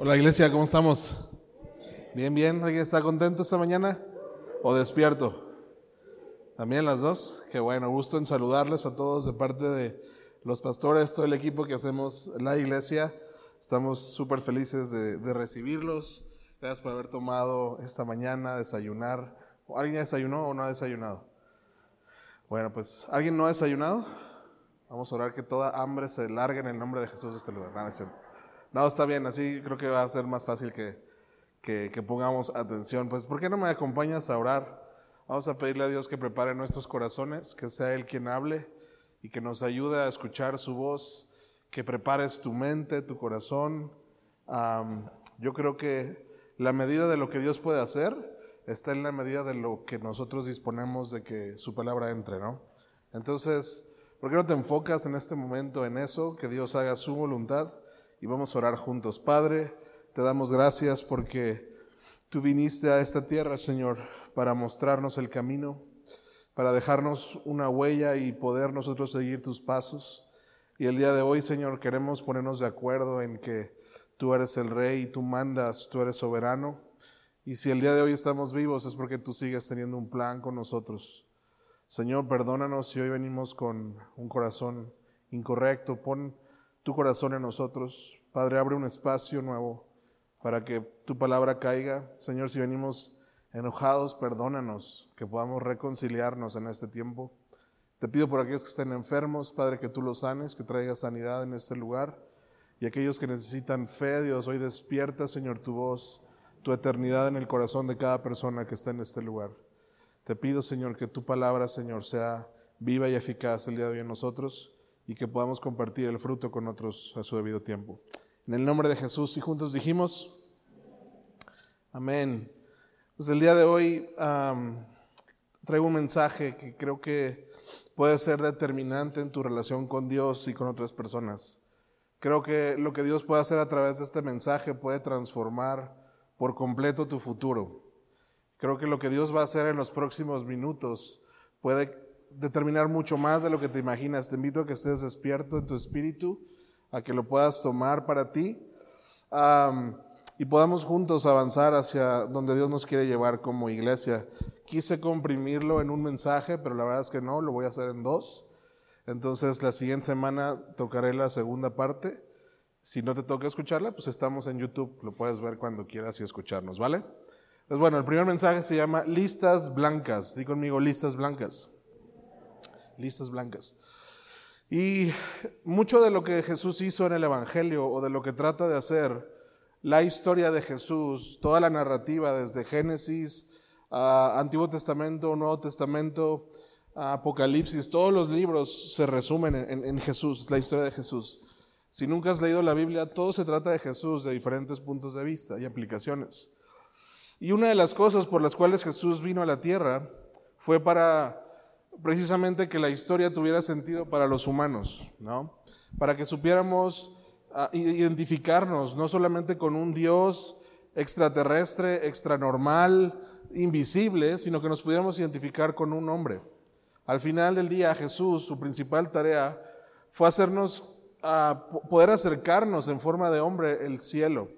Hola iglesia, ¿cómo estamos? Bien, bien. ¿Alguien está contento esta mañana? ¿O despierto? También las dos. Qué bueno, gusto en saludarles a todos de parte de los pastores, todo el equipo que hacemos la iglesia. Estamos súper felices de, de recibirlos. Gracias por haber tomado esta mañana, desayunar. ¿Alguien ya desayunó o no ha desayunado? Bueno, pues, ¿alguien no ha desayunado? Vamos a orar que toda hambre se largue en el nombre de Jesús de este lugar. No, está bien, así creo que va a ser más fácil que, que, pongamos atención. Pues, ¿por qué no me acompañas a orar? Vamos a pedirle a Dios que prepare nuestros corazones, que sea Él quien hable y que nos ayude a escuchar su voz, que prepares tu mente, tu corazón. Yo creo que la medida de lo que Dios puede hacer está en la medida de lo que nosotros disponemos de que su palabra entre, ¿no? Entonces, ¿por qué no te enfocas en este momento en eso, que Dios haga su voluntad? Y vamos a orar juntos. Padre, te damos gracias porque tú viniste a esta tierra, Señor, para mostrarnos el camino, para dejarnos una huella y poder nosotros seguir tus pasos. Y el día de hoy, Señor, queremos ponernos de acuerdo en que tú eres el rey, tú mandas, tú eres soberano. Y si el día de hoy estamos vivos es porque tú sigues teniendo un plan con nosotros. Señor, perdónanos si hoy venimos con un corazón incorrecto. Pon tu corazón en nosotros. Padre, abre un espacio nuevo para que tu palabra caiga. Señor, si venimos enojados, perdónanos, que podamos reconciliarnos en este tiempo. Te pido por aquellos que estén enfermos, Padre, que tú los sanes, que traigas sanidad en este lugar. Y aquellos que necesitan fe, Dios, hoy despierta, Señor, tu voz, tu eternidad en el corazón de cada persona que está en este lugar. Te pido, Señor, que tu palabra, Señor, sea viva y eficaz el día de hoy en nosotros y que podamos compartir el fruto con otros a su debido tiempo. En el nombre de Jesús y juntos dijimos, amén. Pues el día de hoy traigo un mensaje que creo que puede ser determinante en tu relación con Dios y con otras personas. Creo que lo que Dios puede hacer a través de este mensaje puede transformar por completo tu futuro. Creo que lo que Dios va a hacer en los próximos minutos puede determinar mucho más de lo que te imaginas. Te invito a que estés despierto en tu espíritu, a que lo puedas tomar para ti y podamos juntos avanzar hacia donde Dios nos quiere llevar como iglesia. Quise comprimirlo en un mensaje, pero la verdad es que no, lo voy a hacer en dos. Entonces la siguiente semana tocaré la segunda parte. Si no te toca escucharla, pues estamos en YouTube, lo puedes ver cuando quieras y escucharnos, ¿vale? Pues bueno, el primer mensaje se llama listas blancas. Di conmigo listas blancas. Listas blancas. Y mucho de lo que Jesús hizo en el Evangelio o de lo que trata de hacer la historia de Jesús, toda la narrativa desde Génesis, a Antiguo Testamento, Nuevo Testamento, Apocalipsis, todos los libros se resumen en, en, en, Jesús, la historia de Jesús. Si nunca has leído la Biblia, todo se trata de Jesús de diferentes puntos de vista y aplicaciones. Y una de las cosas por las cuales Jesús vino a la tierra fue para precisamente que la historia tuviera sentido para los humanos, ¿no? Para que supiéramos uh, identificarnos no solamente con un Dios extraterrestre, extranormal, invisible, sino que nos pudiéramos identificar con un hombre. Al final del día, Jesús, su principal tarea fue hacernos uh, poder acercarnos en forma de hombre el cielo.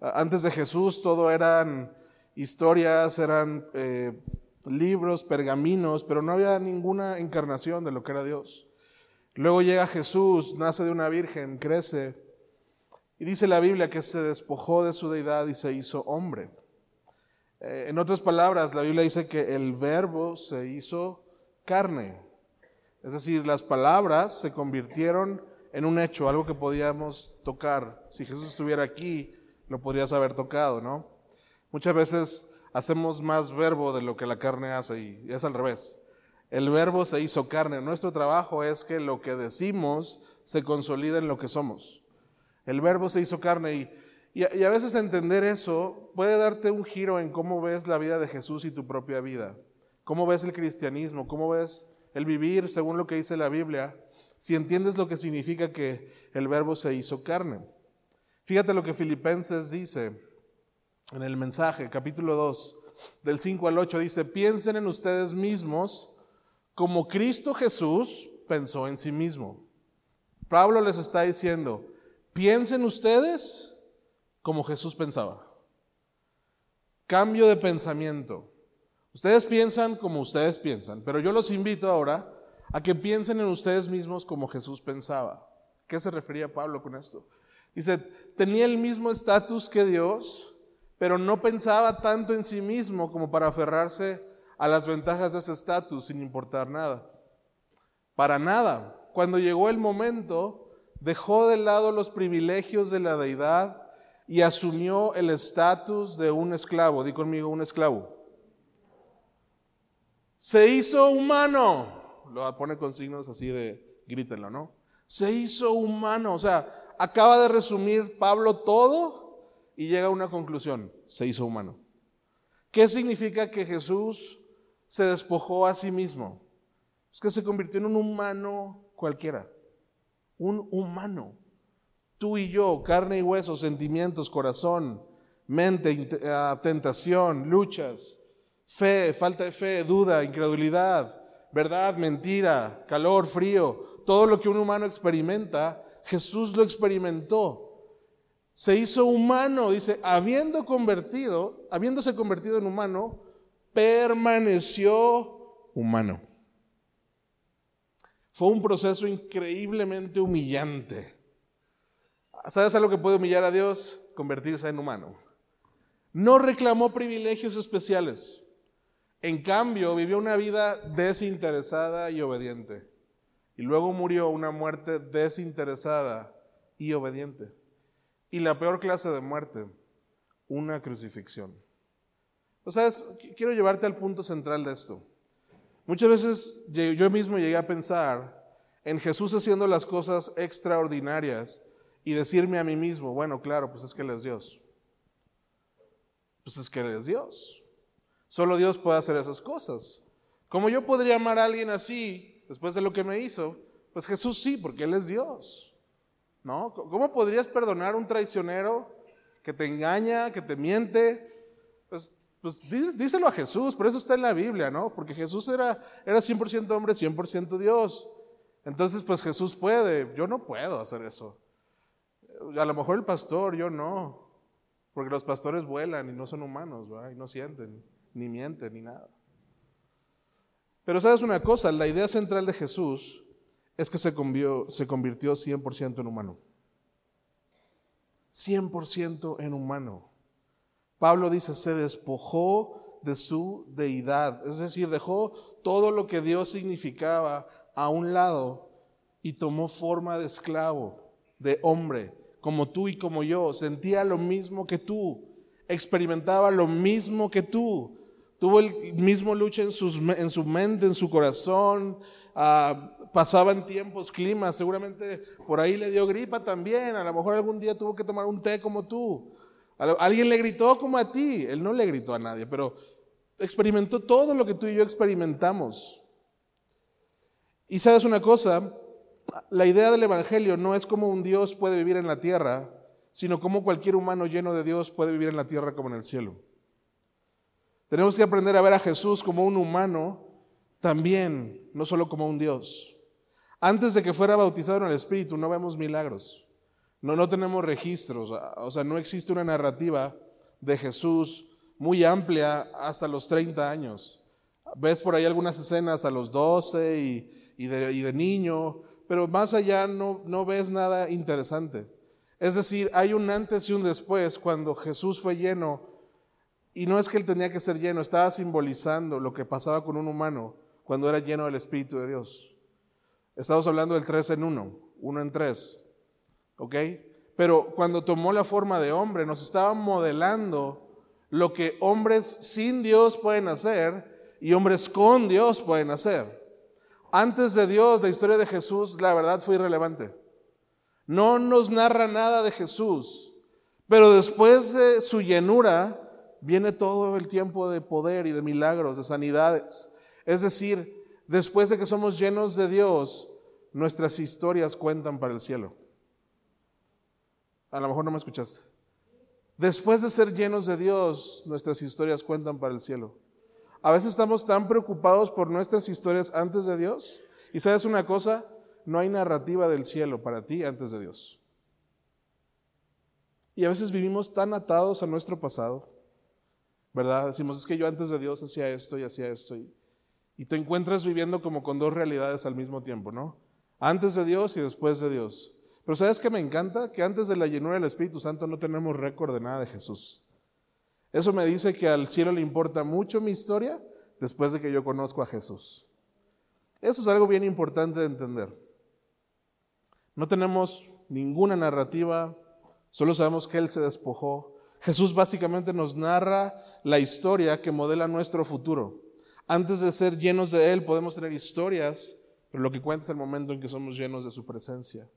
Uh, antes de Jesús todo eran historias, eran eh, libros, pergaminos, pero no había ninguna encarnación de lo que era Dios. Luego llega Jesús, nace de una virgen, crece, y dice la Biblia que se despojó de su deidad y se hizo hombre. Eh, en otras palabras, la Biblia dice que el verbo se hizo carne. Es decir, las palabras se convirtieron en un hecho, algo que podíamos tocar. Si Jesús estuviera aquí, lo podrías haber tocado, ¿no? Muchas veces hacemos más verbo de lo que la carne hace y es al revés. El verbo se hizo carne. Nuestro trabajo es que lo que decimos se consolida en lo que somos. El verbo se hizo carne y, y, y, a veces entender eso puede darte un giro en cómo ves la vida de Jesús y tu propia vida. Cómo ves el cristianismo, cómo ves el vivir según lo que dice la Biblia, si entiendes lo que significa que el verbo se hizo carne. Fíjate lo que Filipenses dice en el mensaje, capítulo 2, del 5 al 8, dice, piensen en ustedes mismos como Cristo Jesús pensó en sí mismo. Pablo les está diciendo, piensen ustedes como Jesús pensaba. Cambio de pensamiento. Ustedes piensan como ustedes piensan, pero yo los invito ahora a que piensen en ustedes mismos como Jesús pensaba. ¿Qué se refería Pablo con esto? Dice, tenía el mismo estatus que Dios, pero no pensaba tanto en sí mismo como para aferrarse a las ventajas de ese estatus sin importar nada. Para nada. Cuando llegó el momento, dejó de lado los privilegios de la deidad y asumió el estatus de un esclavo. Di conmigo, un esclavo. Se hizo humano. Lo pone con signos así de grítenlo, ¿no? Se hizo humano. O sea, acaba de resumir Pablo todo y llega a una conclusión. Se hizo humano. ¿Qué significa que Jesús se despojó a sí mismo? Es que se convirtió en un humano cualquiera. Un humano. Tú y yo, carne y hueso, sentimientos, corazón, mente, ah, tentación, luchas, fe, falta de fe, duda, incredulidad, verdad, mentira, calor, frío, todo lo que un humano experimenta, Jesús lo experimentó. Se hizo humano, dice, habiendo convertido, habiéndose convertido en humano, permaneció humano. Fue un proceso increíblemente humillante. ¿Sabes a lo que puede humillar a Dios? Convertirse en humano. No reclamó privilegios especiales. En cambio, vivió una vida desinteresada y obediente. Y luego murió una muerte desinteresada y obediente. Y la peor clase de muerte, una crucifixión. O sea, quiero llevarte al punto central de esto. Muchas veces yo mismo llegué a pensar en Jesús haciendo las cosas extraordinarias y decirme a mí mismo, bueno, claro, pues es que Él es Dios. Pues es que Él es Dios. Solo Dios puede hacer esas cosas. Como yo podría amar a alguien así después de lo que me hizo, pues Jesús sí, porque Él es Dios. ¿No? ¿Cómo podrías perdonar a un traicionero que te engaña, que te miente? Pues pues díselo a Jesús, por eso está en la Biblia, ¿no? Porque Jesús era, era 100% hombre, 100% Dios. Entonces, pues Jesús puede, yo no puedo hacer eso. A lo mejor el pastor, yo no, porque los pastores vuelan y no son humanos. Y no sienten, ni mienten, ni nada. Pero sabes una cosa, la idea central de Jesús es que se, se convirtió 100% en humano. 100% en humano. Pablo dice, se despojó de su deidad, es decir, dejó todo lo que Dios significaba a un lado y tomó forma de esclavo, de hombre, como tú y como yo, sentía lo mismo que tú, experimentaba lo mismo que tú, tuvo el mismo lucha en, su mente, en su corazón, ah, pasaba en tiempos, climas, seguramente por ahí le dio gripa también, a lo mejor algún día tuvo que tomar un té como tú. Alguien le gritó como a ti, él no le gritó a nadie, pero experimentó todo lo que tú y yo experimentamos. Y sabes una cosa, la idea del Evangelio no es como un Dios puede vivir en la tierra, sino como cualquier humano lleno de Dios puede vivir en la tierra como en el cielo. Tenemos que aprender a ver a Jesús como un humano también, no solo como un Dios. Antes de que fuera bautizado en el Espíritu no vemos milagros. No, no tenemos registros, o sea, no existe una narrativa de Jesús muy amplia hasta los 30 años. Ves por ahí algunas escenas a los 12 y, de, niño, pero más allá no, no ves nada interesante. Es decir, hay un antes y un después cuando Jesús fue lleno, y no es que él tenía que ser lleno, estaba simbolizando lo que pasaba con un humano cuando era lleno del Espíritu de Dios. Estamos hablando del tres en uno, uno en tres. ¿ok? Pero cuando tomó la forma de hombre, nos estaba modelando lo que hombres sin Dios pueden hacer y hombres con Dios pueden hacer. Antes de Dios, la historia de Jesús, la verdad fue irrelevante. No nos narra nada de Jesús, pero después de su llenura viene todo el tiempo de poder y de milagros, de sanidades. Es decir, después de que somos llenos de Dios, nuestras historias cuentan para el cielo. A lo mejor no me escuchaste. Después de ser llenos de Dios, nuestras historias cuentan para el cielo. A veces estamos tan preocupados por nuestras historias antes de Dios. Y sabes una cosa, no hay narrativa del cielo para ti antes de Dios. Y a veces vivimos tan atados a nuestro pasado, ¿verdad? Decimos, es que yo antes de Dios hacía esto y hacía esto. Y, y te encuentras viviendo como con dos realidades al mismo tiempo, ¿no? Antes de Dios y después de Dios. Pero ¿sabes qué me encanta? Que antes de la llenura del Espíritu Santo no tenemos récord de nada de Jesús. Eso me dice que al cielo le importa mucho mi historia después de que yo conozco a Jesús. Eso es algo bien importante de entender. No tenemos ninguna narrativa, solo sabemos que Él se despojó. Jesús básicamente nos narra la historia que modela nuestro futuro. Antes de ser llenos de Él podemos tener historias, pero lo que cuenta es el momento en que somos llenos de su presencia.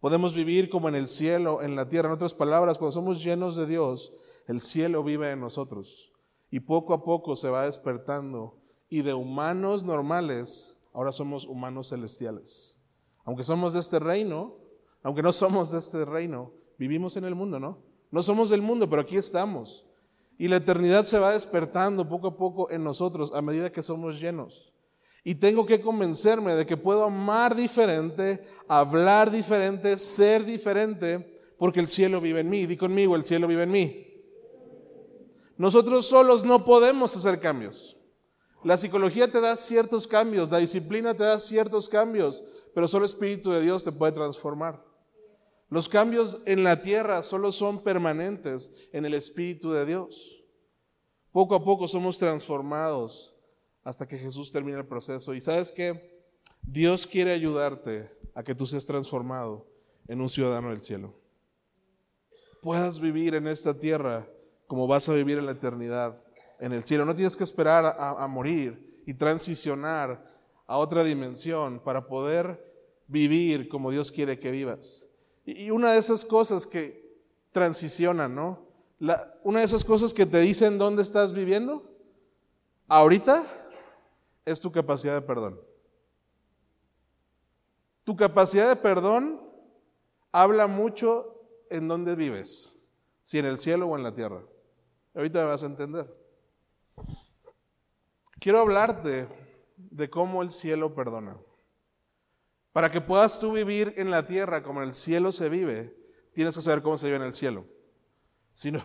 Podemos vivir como en el cielo, en la tierra. En otras palabras, cuando somos llenos de Dios, el cielo vive en nosotros. Y poco a poco se va despertando. Y de humanos normales, ahora somos humanos celestiales. Aunque somos de este reino, aunque no somos de este reino, vivimos en el mundo, ¿no? No somos del mundo, pero aquí estamos. Y la eternidad se va despertando poco a poco en nosotros a medida que somos llenos. Y tengo que convencerme de que puedo amar diferente, hablar diferente, ser diferente, porque el cielo vive en mí. Di conmigo, el cielo vive en mí. Nosotros solos no podemos hacer cambios. La psicología te da ciertos cambios, la disciplina te da ciertos cambios, pero solo el Espíritu de Dios te puede transformar. Los cambios en la tierra solo son permanentes en el Espíritu de Dios. Poco a poco somos transformados hasta que Jesús termine el proceso. Y sabes que Dios quiere ayudarte a que tú seas transformado en un ciudadano del cielo. Puedas vivir en esta tierra como vas a vivir en la eternidad en el cielo. No tienes que esperar a, a morir y transicionar a otra dimensión para poder vivir como Dios quiere que vivas. Y una de esas cosas que transicionan, ¿no? La, una de esas cosas que te dicen dónde estás viviendo, ahorita es tu capacidad de perdón. Tu capacidad de perdón habla mucho en dónde vives, si en el cielo o en la tierra. Ahorita me vas a entender. Quiero hablarte de cómo el cielo perdona. Para que puedas tú vivir en la tierra como en el cielo se vive, tienes que saber cómo se vive en el cielo. Si no,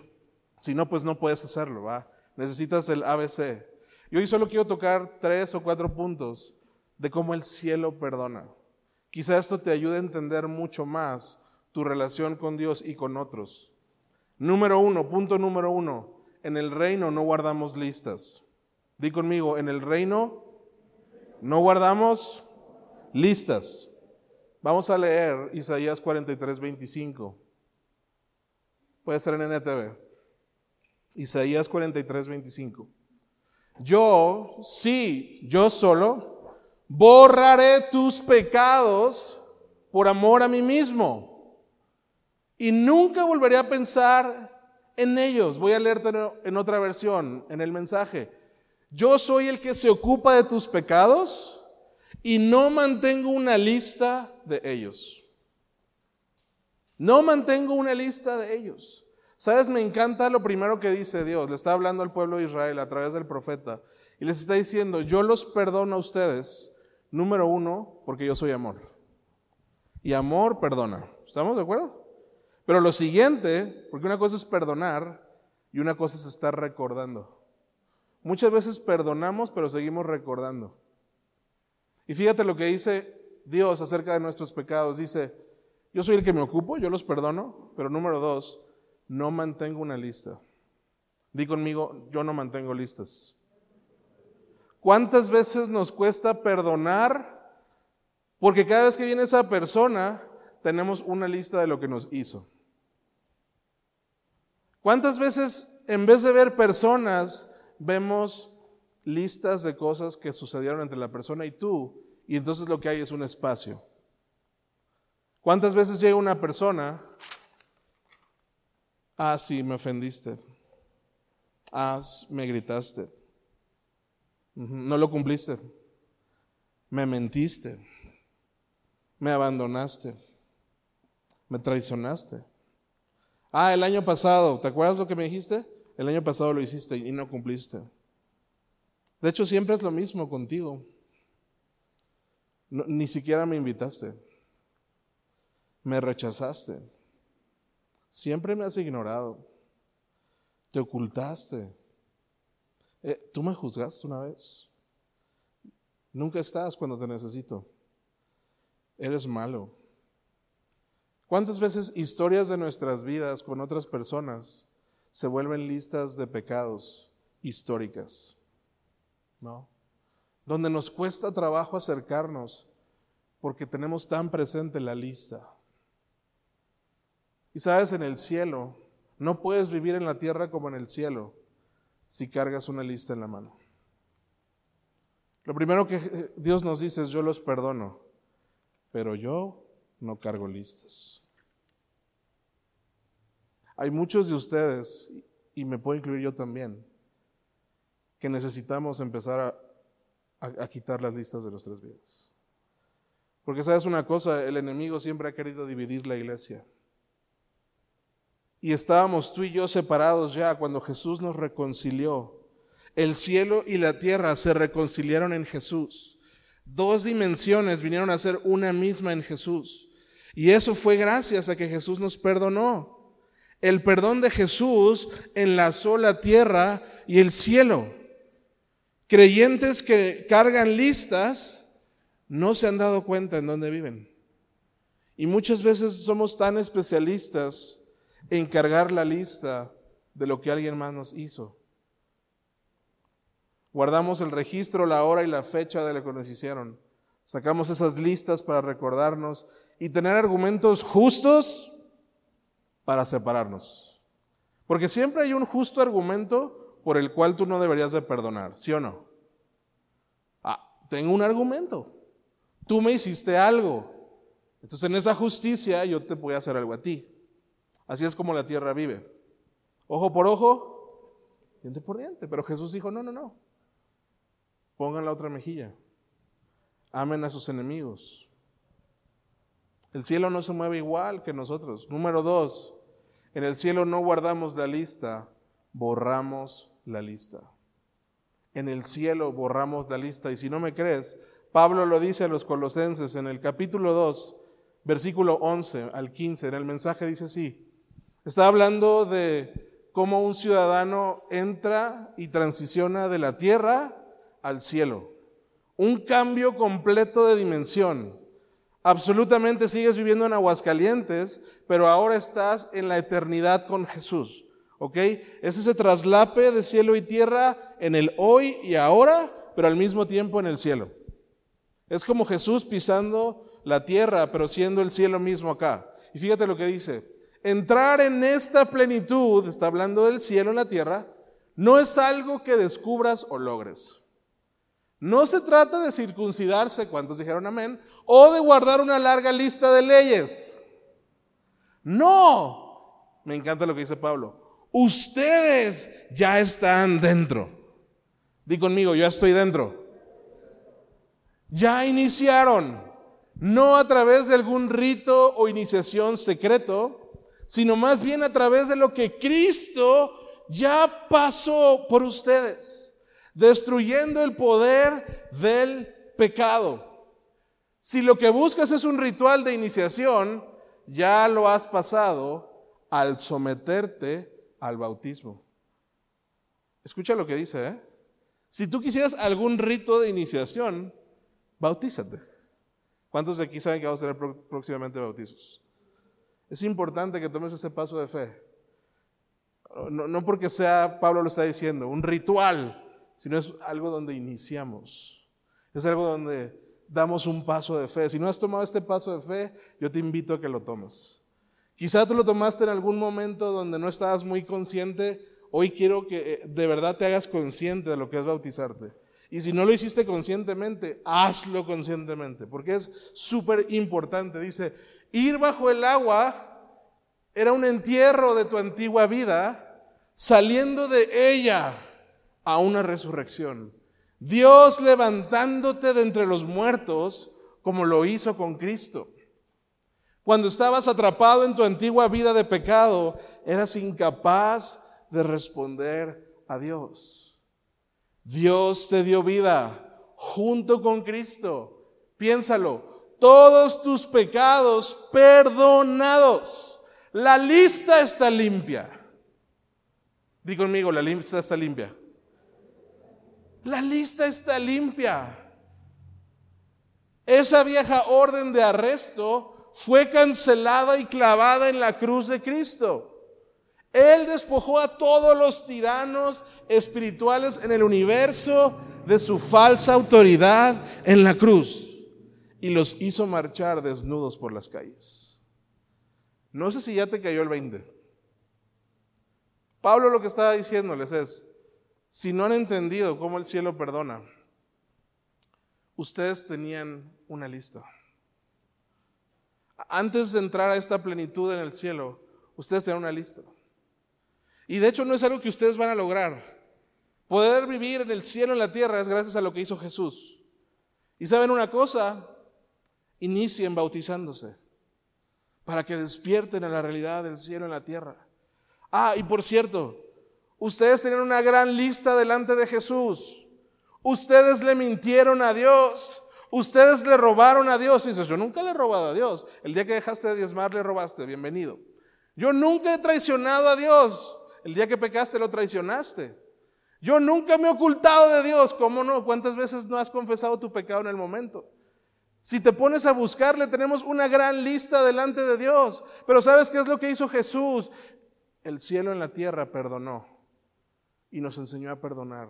si no pues no puedes hacerlo, ¿va? Necesitas el ABC, y hoy solo quiero tocar tres o cuatro puntos de cómo el cielo perdona. Quizá esto te ayude a entender mucho más tu relación con Dios y con otros. Número uno, punto número uno, en el reino no guardamos listas. Di conmigo, en el reino no guardamos listas. Vamos a leer Isaías 43, 25. Puede ser en NTV. Isaías 43, 25. Yo, sí, yo solo, borraré tus pecados por amor a mí mismo. Y nunca volveré a pensar en ellos. Voy a leerte en otra versión, en el mensaje. Yo soy el que se ocupa de tus pecados y no mantengo una lista de ellos. No mantengo una lista de ellos. ¿Sabes? Me encanta lo primero que dice Dios. Le está hablando al pueblo de Israel a través del profeta. Y les está diciendo, yo los perdono a ustedes, número uno, porque yo soy amor. Y amor perdona. ¿Estamos de acuerdo? Pero lo siguiente, porque una cosa es perdonar y una cosa es estar recordando. Muchas veces perdonamos, pero seguimos recordando. Y fíjate lo que dice Dios acerca de nuestros pecados. Dice, yo soy el que me ocupo, yo los perdono, pero número dos, no mantengo una lista. Di conmigo, yo no mantengo listas. ¿Cuántas veces nos cuesta perdonar? Porque cada vez que viene esa persona, tenemos una lista de lo que nos hizo. ¿Cuántas veces en vez de ver personas, vemos listas de cosas que sucedieron entre la persona y tú? Y entonces lo que hay es un espacio. ¿Cuántas veces llega una persona Ah, sí, me ofendiste. Ah, me gritaste. No lo cumpliste. Me mentiste. Me abandonaste. Me traicionaste. Ah, el año pasado, ¿te acuerdas lo que me dijiste? El año pasado lo hiciste y no cumpliste. De hecho, siempre es lo mismo contigo. ni siquiera me invitaste. Me rechazaste Siempre me has ignorado. Te ocultaste. Eh, ¿Tú me juzgaste una vez? Nunca estás cuando te necesito. Eres malo. ¿Cuántas veces historias de nuestras vidas con otras personas se vuelven listas de pecados históricas? ¿No? Donde nos cuesta trabajo acercarnos porque tenemos tan presente la lista. Y sabes, en el cielo, no puedes vivir en la tierra como en el cielo si cargas una lista en la mano. Lo primero que Dios nos dice es, yo los perdono, pero yo no cargo listas. Hay muchos de ustedes, y me puedo incluir yo también, que necesitamos empezar a, quitar las listas de nuestras vidas. Porque sabes una cosa, el enemigo siempre ha querido dividir la iglesia. Y estábamos tú y yo separados ya cuando Jesús nos reconcilió. El cielo y la tierra se reconciliaron en Jesús. Dos dimensiones vinieron a ser una misma en Jesús. Y eso fue gracias a que Jesús nos perdonó. El perdón de Jesús enlazó la tierra y el cielo. Creyentes que cargan listas no se han dado cuenta en dónde viven. Y muchas veces somos tan especialistas encargar la lista de lo que alguien más nos hizo. Guardamos el registro, la hora y la fecha de lo que nos hicieron. Sacamos esas listas para recordarnos y tener argumentos justos para separarnos. Porque siempre hay un justo argumento por el cual tú no deberías de perdonar, ¿sí o no? Ah, tengo un argumento. Tú me hiciste algo. Entonces en esa justicia yo te voy a hacer algo a ti. Así es como la tierra vive. Ojo por ojo, diente por diente. Pero Jesús dijo, no, no, no. Pongan la otra mejilla. Amen a sus enemigos. El cielo no se mueve igual que nosotros. Número dos, en el cielo no guardamos la lista, borramos la lista. En el cielo borramos la lista. Y si no me crees, Pablo lo dice a los colosenses en el capítulo 2, versículo 11 al 15. En el mensaje dice así, Está hablando de cómo un ciudadano entra y transiciona de la tierra al cielo. Un cambio completo de dimensión. Absolutamente sigues viviendo en Aguascalientes, pero ahora estás en la eternidad con Jesús. ¿Ok? Es ese traslape de cielo y tierra en el hoy y ahora, pero al mismo tiempo en el cielo. Es como Jesús pisando la tierra, pero siendo el cielo mismo acá. Y fíjate lo que dice. Entrar en esta plenitud, está hablando del cielo en la tierra, no es algo que descubras o logres. No se trata de circuncidarse, ¿cuántos dijeron amén? O de guardar una larga lista de leyes. No, me encanta lo que dice Pablo. Ustedes ya están dentro. Di conmigo, yo estoy dentro. Ya iniciaron, no a través de algún rito o iniciación secreto, sino más bien a través de lo que Cristo ya pasó por ustedes, destruyendo el poder del pecado. Si lo que buscas es un ritual de iniciación, ya lo has pasado al someterte al bautismo. Escucha lo que dice, ¿eh? Si tú quisieras algún rito de iniciación, bautízate. ¿Cuántos de aquí saben que vamos a tener próximamente bautizos? Es importante que tomes ese paso de fe. No, porque sea, Pablo lo está diciendo, un ritual, sino es algo donde iniciamos. Es algo donde damos un paso de fe. Si no has tomado este paso de fe, yo te invito a que lo tomes. Quizá tú lo tomaste en algún momento donde no estabas muy consciente. Hoy quiero que eh, de verdad te hagas consciente de lo que es bautizarte. Y si no lo hiciste conscientemente, hazlo conscientemente, porque es súper importante. Dice, Ir bajo el agua era un entierro de tu antigua vida, saliendo de ella a una resurrección. Dios levantándote de entre los muertos como lo hizo con Cristo. Cuando estabas atrapado en tu antigua vida de pecado, eras incapaz de responder a Dios. Dios te dio vida junto con Cristo. Piénsalo, todos tus pecados perdonados. La lista está limpia. Di conmigo, la lista está limpia. La lista está limpia. Esa vieja orden de arresto fue cancelada y clavada en la cruz de Cristo. Él despojó a todos los tiranos espirituales en el universo de su falsa autoridad en la cruz y los hizo marchar desnudos por las calles. No sé si ya te cayó el 20. Pablo lo que estaba diciéndoles es, si no han entendido cómo el cielo perdona, ustedes tenían una lista. Antes de entrar a esta plenitud en el cielo, ustedes tenían una lista. Y de hecho no es algo que ustedes van a lograr. Poder vivir en el cielo, en la tierra, es gracias a lo que hizo Jesús. Y saben una cosa, inicien bautizándose para que despierten a la realidad del cielo en la tierra. Ah, y por cierto, ustedes tienen una gran lista delante de Jesús. Ustedes le mintieron a Dios. Ustedes le robaron a Dios. Y dices, yo nunca le he robado a Dios. El día que dejaste de diezmar, le robaste. Bienvenido. Yo nunca he traicionado a Dios. El día que pecaste, lo traicionaste. Yo nunca me he ocultado de Dios. ¿Cómo no? ¿Cuántas veces no has confesado tu pecado en el momento? Si te pones a buscarle, tenemos una gran lista delante de Dios. Pero ¿sabes qué es lo que hizo Jesús? El cielo en la tierra perdonó y nos enseñó a perdonar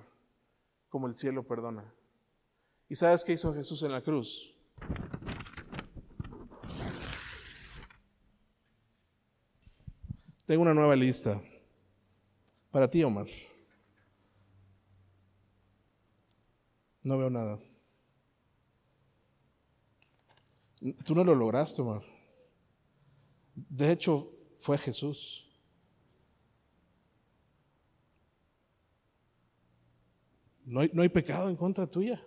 como el cielo perdona. ¿Y sabes qué hizo Jesús en la cruz? Tengo una nueva lista para ti, Omar. No veo nada. Tú no lo lograste, Omar. De hecho, fue Jesús. No hay, no hay pecado en contra tuya.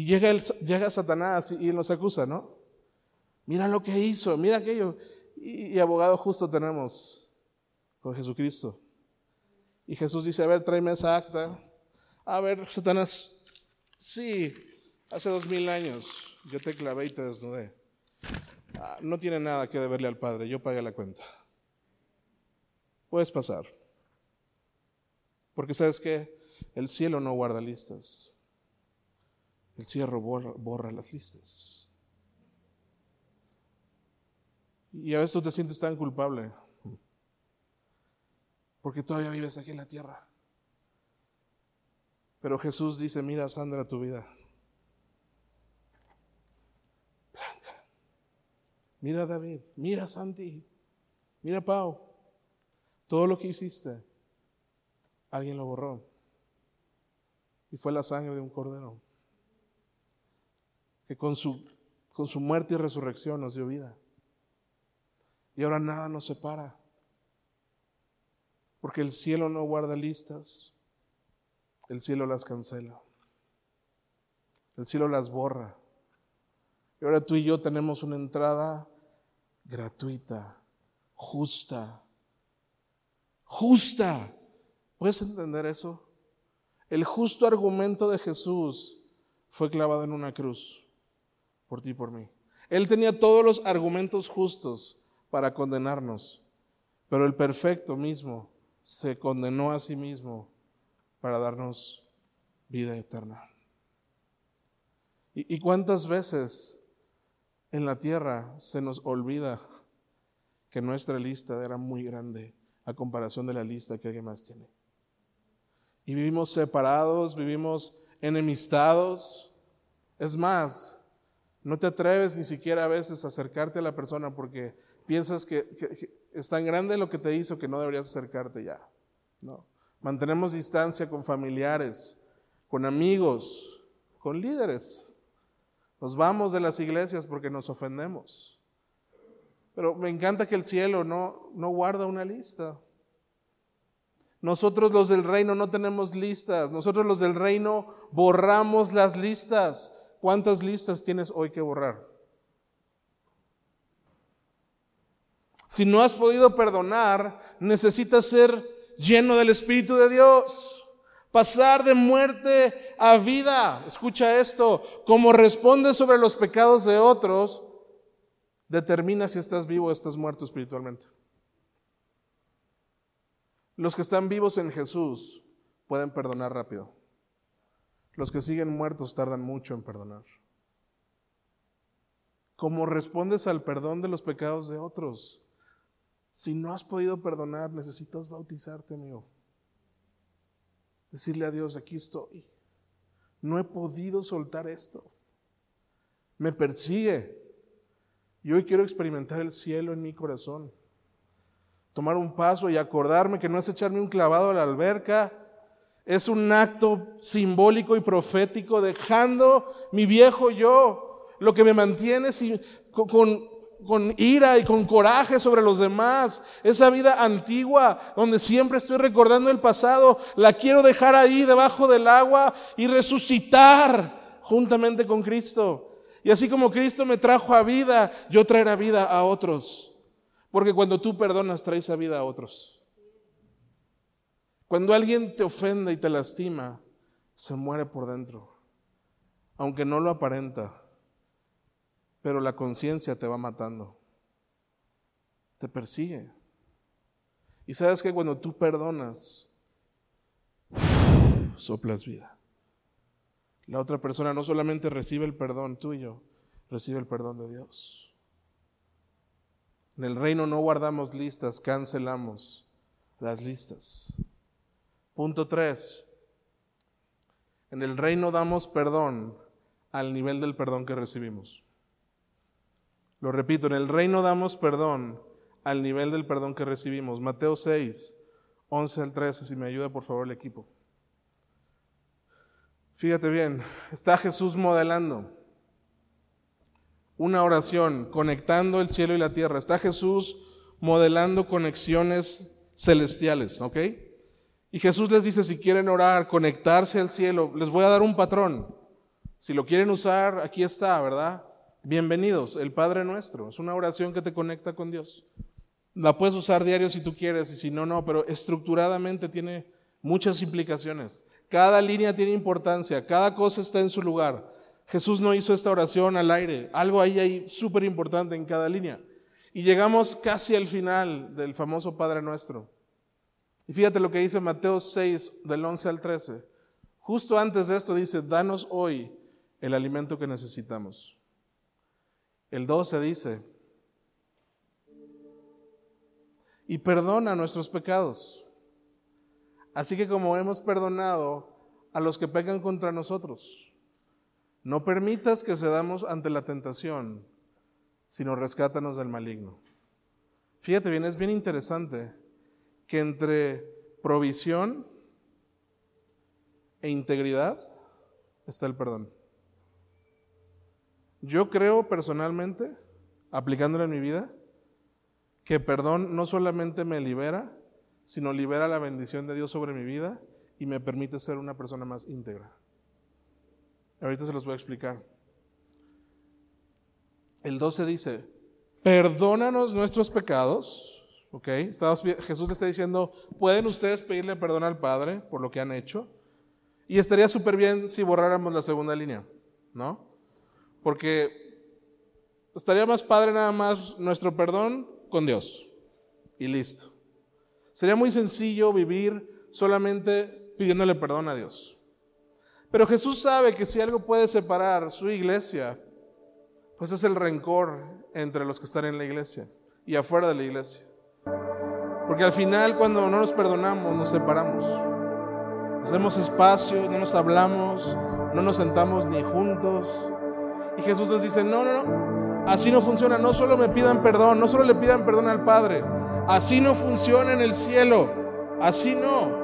Y llega, llega Satanás y, nos acusa, ¿no? Mira lo que hizo, mira aquello. Y, y abogado justo tenemos con Jesucristo. Y Jesús dice, a ver, tráeme esa acta. A ver, Satanás, sí, hace dos mil años yo te clavé y te desnudé. Ah, no tiene nada que deberle al Padre, yo pagué la cuenta. Puedes pasar. Porque sabes que el cielo no guarda listas. El cielo borra, las listas. Y a veces te sientes tan culpable. Porque todavía vives aquí en la tierra. Pero Jesús dice, mira Sandra tu vida. Mira David, mira Santi, mira Pau. Todo lo que hiciste, alguien lo borró. Y fue la sangre de un cordero. Que con su, con su muerte y resurrección nos dio vida. Y ahora nada nos separa. Porque el cielo no guarda listas. El cielo las cancela. El cielo las borra. Y ahora tú y yo tenemos una entrada gratuita, justa. Justa. ¿Puedes entender eso? El justo argumento de Jesús fue clavado en una cruz por ti y por mí. Él tenía todos los argumentos justos para condenarnos, pero el perfecto mismo se condenó a sí mismo para darnos vida eterna. ¿Y, cuántas veces en la tierra se nos olvida que nuestra lista era muy grande a comparación de la lista que alguien más tiene. Y vivimos separados, vivimos enemistados. Es más, no te atreves ni siquiera a veces a acercarte a la persona porque piensas que, es tan grande lo que te hizo que no deberías acercarte ya. No. Mantenemos distancia con familiares, con amigos, con líderes. Nos vamos de las iglesias porque nos ofendemos. Pero me encanta que el cielo no, no guarda una lista. Nosotros los del reino no tenemos listas. Nosotros los del reino borramos las listas. ¿Cuántas listas tienes hoy que borrar? Si no has podido perdonar, necesitas ser lleno del Espíritu de Dios. Pasar de muerte a vida. Escucha esto. Como responde sobre los pecados de otros, determina si estás vivo o estás muerto espiritualmente. Los que están vivos en Jesús pueden perdonar rápido. Los que siguen muertos tardan mucho en perdonar. ¿Cómo respondes al perdón de los pecados de otros? Si no has podido perdonar, necesitas bautizarte, amigo. Decirle a Dios, aquí estoy. No he podido soltar esto. Me persigue. Y hoy quiero experimentar el cielo en mi corazón. Tomar un paso y acordarme que no es echarme un clavado a la alberca. Es un acto simbólico y profético dejando mi viejo yo, lo que me mantiene con, ira y con coraje sobre los demás. Esa vida antigua donde siempre estoy recordando el pasado, la quiero dejar ahí debajo del agua y resucitar juntamente con Cristo. Y así como Cristo me trajo a vida, yo traeré vida a otros. Porque cuando tú perdonas, traes a vida a otros. Cuando alguien te ofende y te lastima, se muere por dentro. Aunque no lo aparenta pero la conciencia te va matando. Te persigue. Y sabes que cuando tú perdonas, soplas vida. La otra persona no solamente recibe el perdón tuyo, recibe el perdón de Dios. En el reino no guardamos listas, cancelamos las listas. Punto 3. En el reino damos perdón al nivel del perdón que recibimos. Lo repito, en el reino damos perdón al nivel del perdón que recibimos. Mateo 6, 11 al 13, si me ayuda por favor el equipo. Fíjate bien, está Jesús modelando una oración, conectando el cielo y la tierra. Está Jesús modelando conexiones celestiales, ¿ok? Y Jesús les dice, si quieren orar, conectarse al cielo, les voy a dar un patrón. Si lo quieren usar, aquí está, ¿verdad? Bienvenidos, el Padre nuestro. Es una oración que te conecta con Dios. La puedes usar diario si tú quieres y si no, no, pero estructuradamente tiene muchas implicaciones. Cada línea tiene importancia, cada cosa está en su lugar. Jesús no hizo esta oración al aire, algo ahí hay súper importante en cada línea. Y llegamos casi al final del famoso Padre Nuestro. Y fíjate lo que dice Mateo 6, del 11 al 13. Justo antes de esto dice, danos hoy el alimento que necesitamos. El 12 dice, y perdona nuestros pecados, así que como hemos perdonado a los que pecan contra nosotros, no permitas que cedamos ante la tentación, sino rescátanos del maligno. Fíjate bien, es bien interesante que entre provisión e integridad está el perdón. Yo creo personalmente, aplicándolo en mi vida, que perdón no solamente me libera, sino libera la bendición de Dios sobre mi vida y me permite ser una persona más íntegra. Ahorita se los voy a explicar. El 12 dice, perdónanos nuestros pecados. ¿Ok? Jesús le está diciendo, pueden ustedes pedirle perdón al Padre por lo que han hecho. Y estaría súper bien si borráramos la segunda línea, ¿no? Porque estaría más padre nada más nuestro perdón con Dios. Y listo. Sería muy sencillo vivir solamente pidiéndole perdón a Dios. Pero Jesús sabe que si algo puede separar su iglesia, pues es el rencor entre los que están en la iglesia y afuera de la iglesia. Porque al final cuando no nos perdonamos, nos separamos. Hacemos espacio, no nos hablamos, no nos sentamos ni juntos, y Jesús les dice, no, no, no, así no funciona, no solo me pidan perdón, no solo le pidan perdón al Padre, así no funciona en el cielo, así no.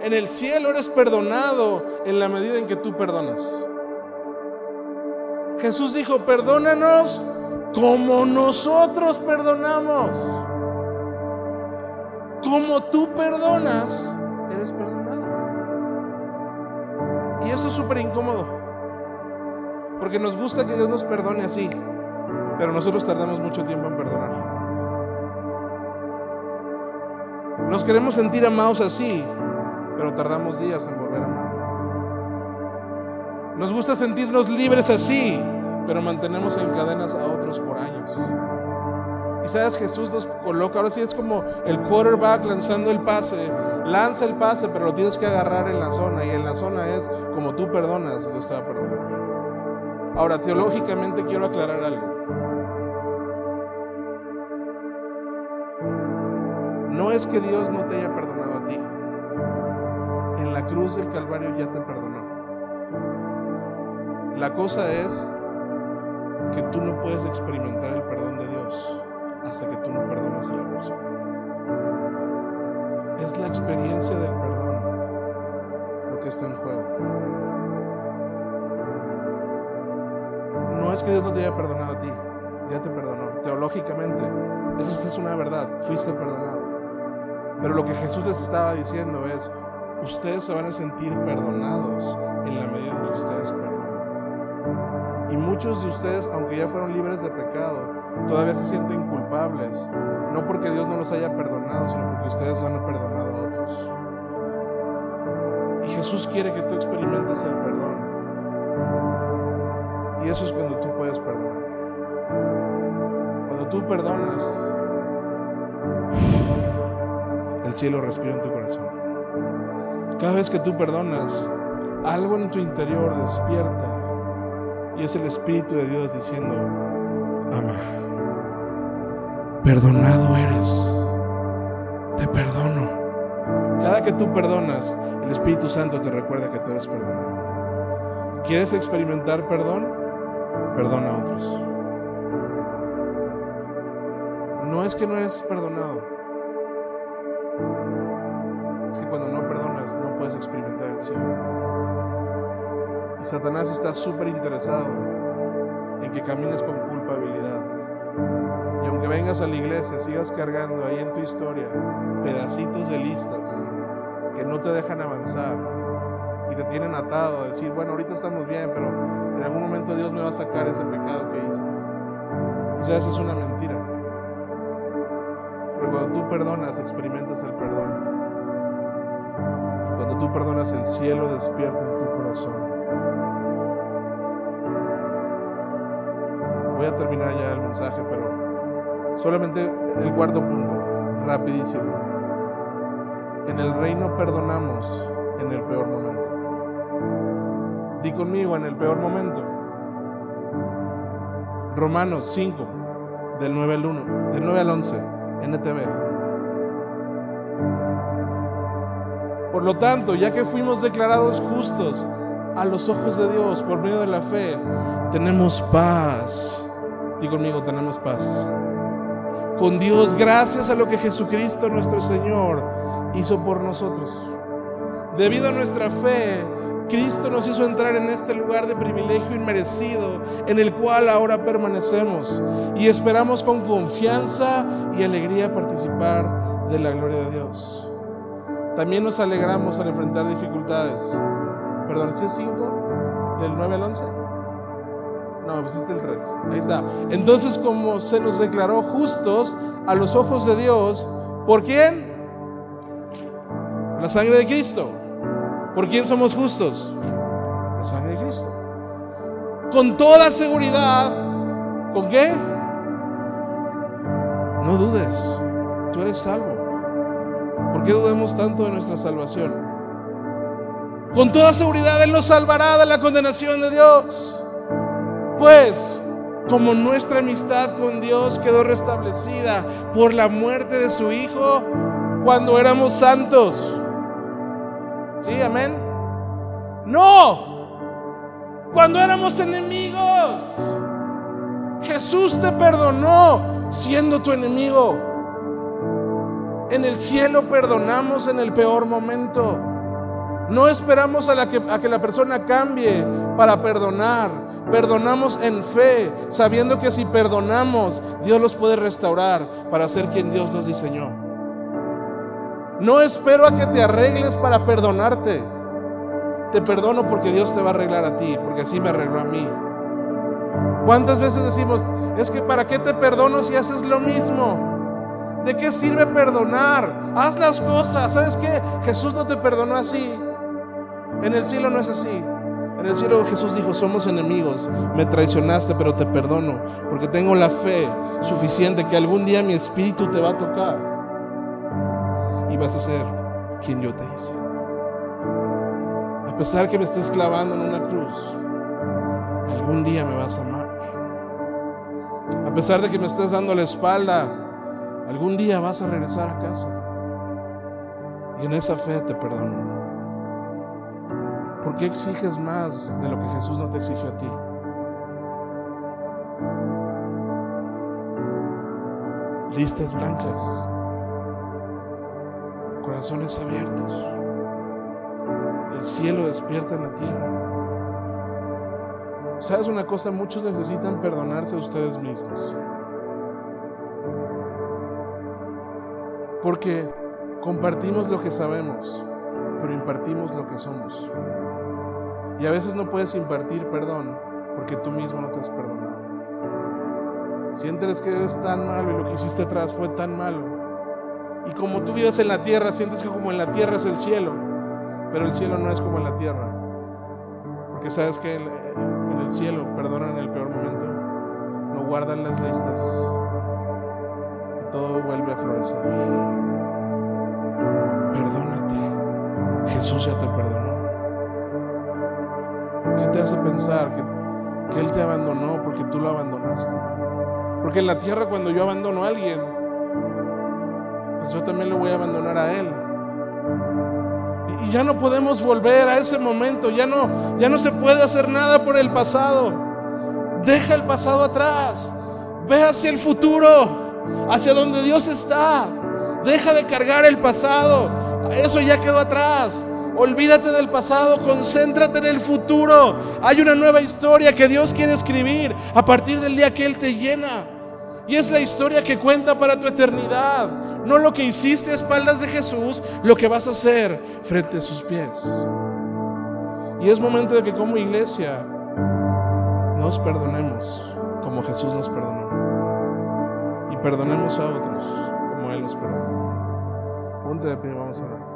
En el cielo eres perdonado en la medida en que tú perdonas. Jesús dijo, perdónanos como nosotros perdonamos. Como tú perdonas, eres perdonado. Y eso es súper incómodo. Porque nos gusta que Dios nos perdone así, pero nosotros tardamos mucho tiempo en perdonar. Nos queremos sentir amados así, pero tardamos días en volver a amar. Nos gusta sentirnos libres así, pero mantenemos en cadenas a otros por años. Y sabes, Jesús nos coloca, ahora sí es como el quarterback lanzando el pase. Lanza el pase, pero lo tienes que agarrar en la zona. Y en la zona es como tú perdonas, Dios te va a perdonar. Ahora, teológicamente quiero aclarar algo. No es que Dios no te haya perdonado a ti. En la cruz del Calvario ya te perdonó. La cosa es que tú no puedes experimentar el perdón de Dios hasta que tú no perdonas a la persona. Es la experiencia del perdón lo que está en juego. No es que Dios no te haya perdonado a ti, ya te perdonó. Teológicamente, esa es una verdad, fuiste perdonado. Pero lo que Jesús les estaba diciendo es, ustedes se van a sentir perdonados en la medida en que ustedes perdonan. Y muchos de ustedes, aunque ya fueron libres de pecado, todavía se sienten culpables. No porque Dios no los haya perdonado, sino porque ustedes no han perdonado a otros. Y Jesús quiere que tú experimentes el perdón. Y eso es cuando tú puedes perdonar. Cuando tú perdonas, el cielo respira en tu corazón. Cada vez que tú perdonas, algo en tu interior despierta y es el Espíritu de Dios diciendo, ama, perdonado eres, te perdono. Cada que tú perdonas, el Espíritu Santo te recuerda que tú eres perdonado. ¿Quieres experimentar perdón? Perdona a otros. No es que no eres perdonado, es que cuando no perdonas no puedes experimentar el cielo. Y Satanás está súper interesado en que camines con culpabilidad. Aunque vengas a la iglesia, sigas cargando ahí en tu historia pedacitos de listas que no te dejan avanzar y te tienen atado a decir, bueno, ahorita estamos bien, pero en algún momento Dios me va a sacar ese pecado que hice. Y sabes, es una mentira. Pero cuando tú perdonas, experimentas el perdón. Cuando tú perdonas, el cielo despierta en tu corazón. Voy a terminar ya el mensaje, pero solamente el cuarto punto, rapidísimo. En el reino perdonamos en el peor momento. Di conmigo en el peor momento. Romanos 5, del 9 al 1, del 9 al 11, NTV. Por lo tanto, ya que fuimos declarados justos a los ojos de Dios por medio de la fe, tenemos paz. Digo conmigo, tenemos paz. Con Dios gracias a lo que Jesucristo nuestro Señor hizo por nosotros. Debido a nuestra fe, Cristo nos hizo entrar en este lugar de privilegio inmerecido en el cual ahora permanecemos y esperamos con confianza y alegría participar de la gloria de Dios. También nos alegramos al enfrentar dificultades. Perdón, ¿sí es 5? ¿Del 9 al 11? No, pues es del 3. Ahí está. Entonces, como se nos declaró justos a los ojos de Dios, ¿por quién? La sangre de Cristo. ¿Por quién somos justos? La sangre de Cristo. Con toda seguridad. ¿Con qué? No dudes. Tú eres salvo. ¿Por qué dudamos tanto de nuestra salvación? Con toda seguridad Él nos salvará de la condenación de Dios. Pues, como nuestra amistad con Dios quedó restablecida por la muerte de su Hijo cuando éramos santos. ¿Sí? Amén. No. Cuando éramos enemigos. Jesús te perdonó siendo tu enemigo. En el cielo perdonamos en el peor momento. No esperamos a, la que, a que la persona cambie para perdonar. Perdonamos en fe, sabiendo que si perdonamos, Dios los puede restaurar para ser quien Dios los diseñó. No espero a que te arregles para perdonarte. Te perdono porque Dios te va a arreglar a ti, porque así me arregló a mí. ¿Cuántas veces decimos, es que para qué te perdono si haces lo mismo? ¿De qué sirve perdonar? Haz las cosas. ¿Sabes qué? Jesús no te perdonó así. En el cielo no es así. En el cielo Jesús dijo, somos enemigos, me traicionaste, pero te perdono, porque tengo la fe suficiente que algún día mi espíritu te va a tocar y vas a ser quien yo te hice. A pesar que me estés clavando en una cruz, algún día me vas a amar. A pesar de que me estés dando la espalda, algún día vas a regresar a casa. Y en esa fe te perdono. ¿Por qué exiges más de lo que Jesús no te exigió a ti? Listas blancas, corazones abiertos. El cielo despierta en la tierra. ¿Sabes una cosa? Muchos necesitan perdonarse a ustedes mismos. Porque compartimos lo que sabemos, pero impartimos lo que somos. Y a veces no puedes impartir perdón porque tú mismo no te has perdonado. Sientes que eres tan malo y lo que hiciste atrás fue tan malo. Y como tú vives en la tierra, sientes que como en la tierra es el cielo, pero el cielo no es como en la tierra. Porque sabes que en el cielo perdonan en el peor momento, no guardan las listas y todo vuelve a florecer. Perdónate, Jesús ya te perdonó. ¿Qué te hace pensar que, Él te abandonó porque tú lo abandonaste? Porque en la tierra cuando yo abandono a alguien, pues yo también lo voy a abandonar a Él. Y ya no podemos volver a ese momento, ya no, ya no se puede hacer nada por el pasado. Deja el pasado atrás, ve hacia el futuro, hacia donde Dios está. Deja de cargar el pasado, eso ya quedó atrás. Olvídate del pasado, concéntrate en el futuro. Hay una nueva historia que Dios quiere escribir a partir del día que Él te llena. Y es la historia que cuenta para tu eternidad. No lo que hiciste a espaldas de Jesús, lo que vas a hacer frente a sus pies. Y es momento de que como iglesia nos perdonemos como Jesús nos perdonó. Y perdonemos a otros como Él nos perdonó. Ponte de pie, vamos a orar.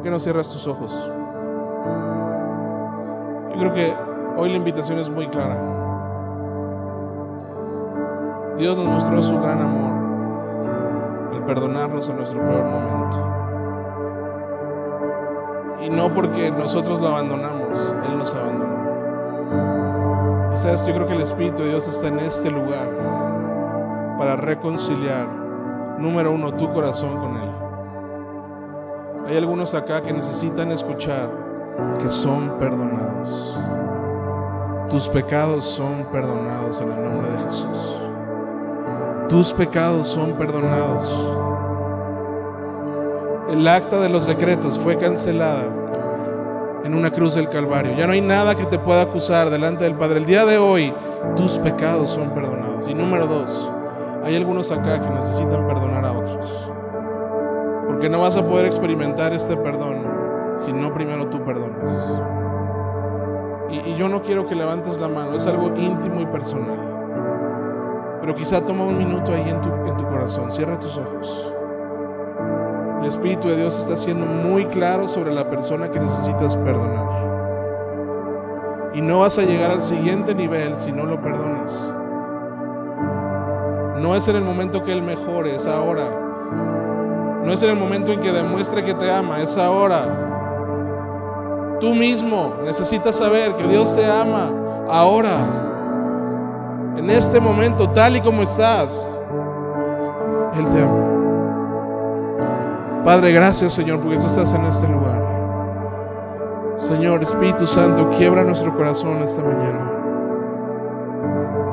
¿Por qué no cierras tus ojos? Yo creo que hoy la invitación es muy clara. Dios nos mostró su gran amor, el perdonarnos en nuestro peor momento. Y no porque nosotros lo abandonamos, Él nos abandonó. Sabes, yo creo que el Espíritu de Dios está en este lugar para reconciliar, número uno, tu corazón con Él. Hay algunos acá que necesitan escuchar que son perdonados. Tus pecados son perdonados en el nombre de Jesús. Tus pecados son perdonados. El acta de los decretos fue cancelada en una cruz del Calvario. Ya no hay nada que te pueda acusar delante del Padre. El día de hoy, tus pecados son perdonados. Y número dos, hay algunos acá que necesitan perdonar a otros. Porque no vas a poder experimentar este perdón si no primero tú perdonas. Y, yo no quiero que levantes la mano, es algo íntimo y personal. Pero quizá toma un minuto ahí en tu, en tu corazón, cierra tus ojos. El Espíritu de Dios está siendo muy claro sobre la persona que necesitas perdonar. Y no vas a llegar al siguiente nivel si no lo perdonas. No es en el momento que Él mejore, es ahora. No es en el momento en que demuestre que te ama, es ahora. Tú mismo necesitas saber que Dios te ama ahora, en este momento, tal y como estás. Él te ama. Padre, gracias Señor, porque tú estás en este lugar. Señor, Espíritu Santo, quiebra nuestro corazón esta mañana.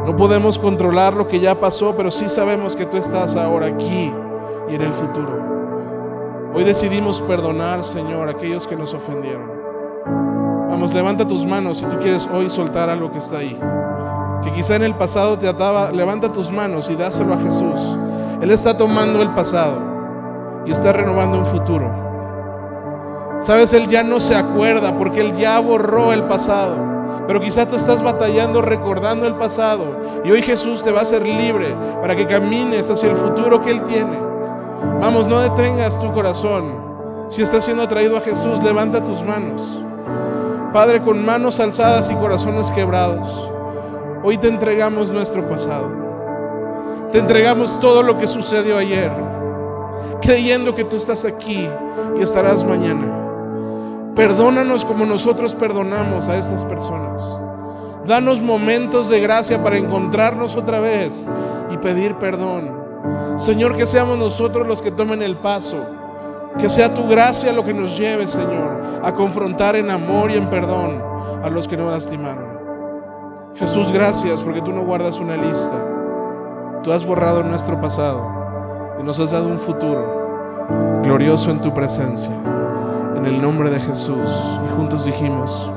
No podemos controlar lo que ya pasó, pero sí sabemos que tú estás ahora aquí y en el futuro. Hoy decidimos perdonar, Señor, a aquellos que nos ofendieron. Vamos, levanta tus manos si tú quieres hoy soltar algo que está ahí. Que quizá en el pasado te ataba, levanta tus manos y dáselo a Jesús. Él está tomando el pasado y está renovando un futuro. Sabes, Él ya no se acuerda porque Él ya borró el pasado. Pero quizá tú estás batallando recordando el pasado. Y hoy Jesús te va a hacer libre para que camines hacia el futuro que Él tiene. Vamos, no detengas tu corazón. Si estás siendo atraído a Jesús, levanta tus manos. Padre, con manos alzadas y corazones quebrados, hoy te entregamos nuestro pasado. Te entregamos todo lo que sucedió ayer, creyendo que tú estás aquí y estarás mañana. Perdónanos como nosotros perdonamos a estas personas. Danos momentos de gracia para encontrarnos otra vez y pedir perdón. Señor, que seamos nosotros los que tomen el paso. Que sea tu gracia lo que nos lleve, Señor, a confrontar en amor y en perdón a los que nos lastimaron. Jesús, gracias porque tú no guardas una lista. Tú has borrado nuestro pasado y nos has dado un futuro glorioso en tu presencia. En el nombre de Jesús. Y juntos dijimos,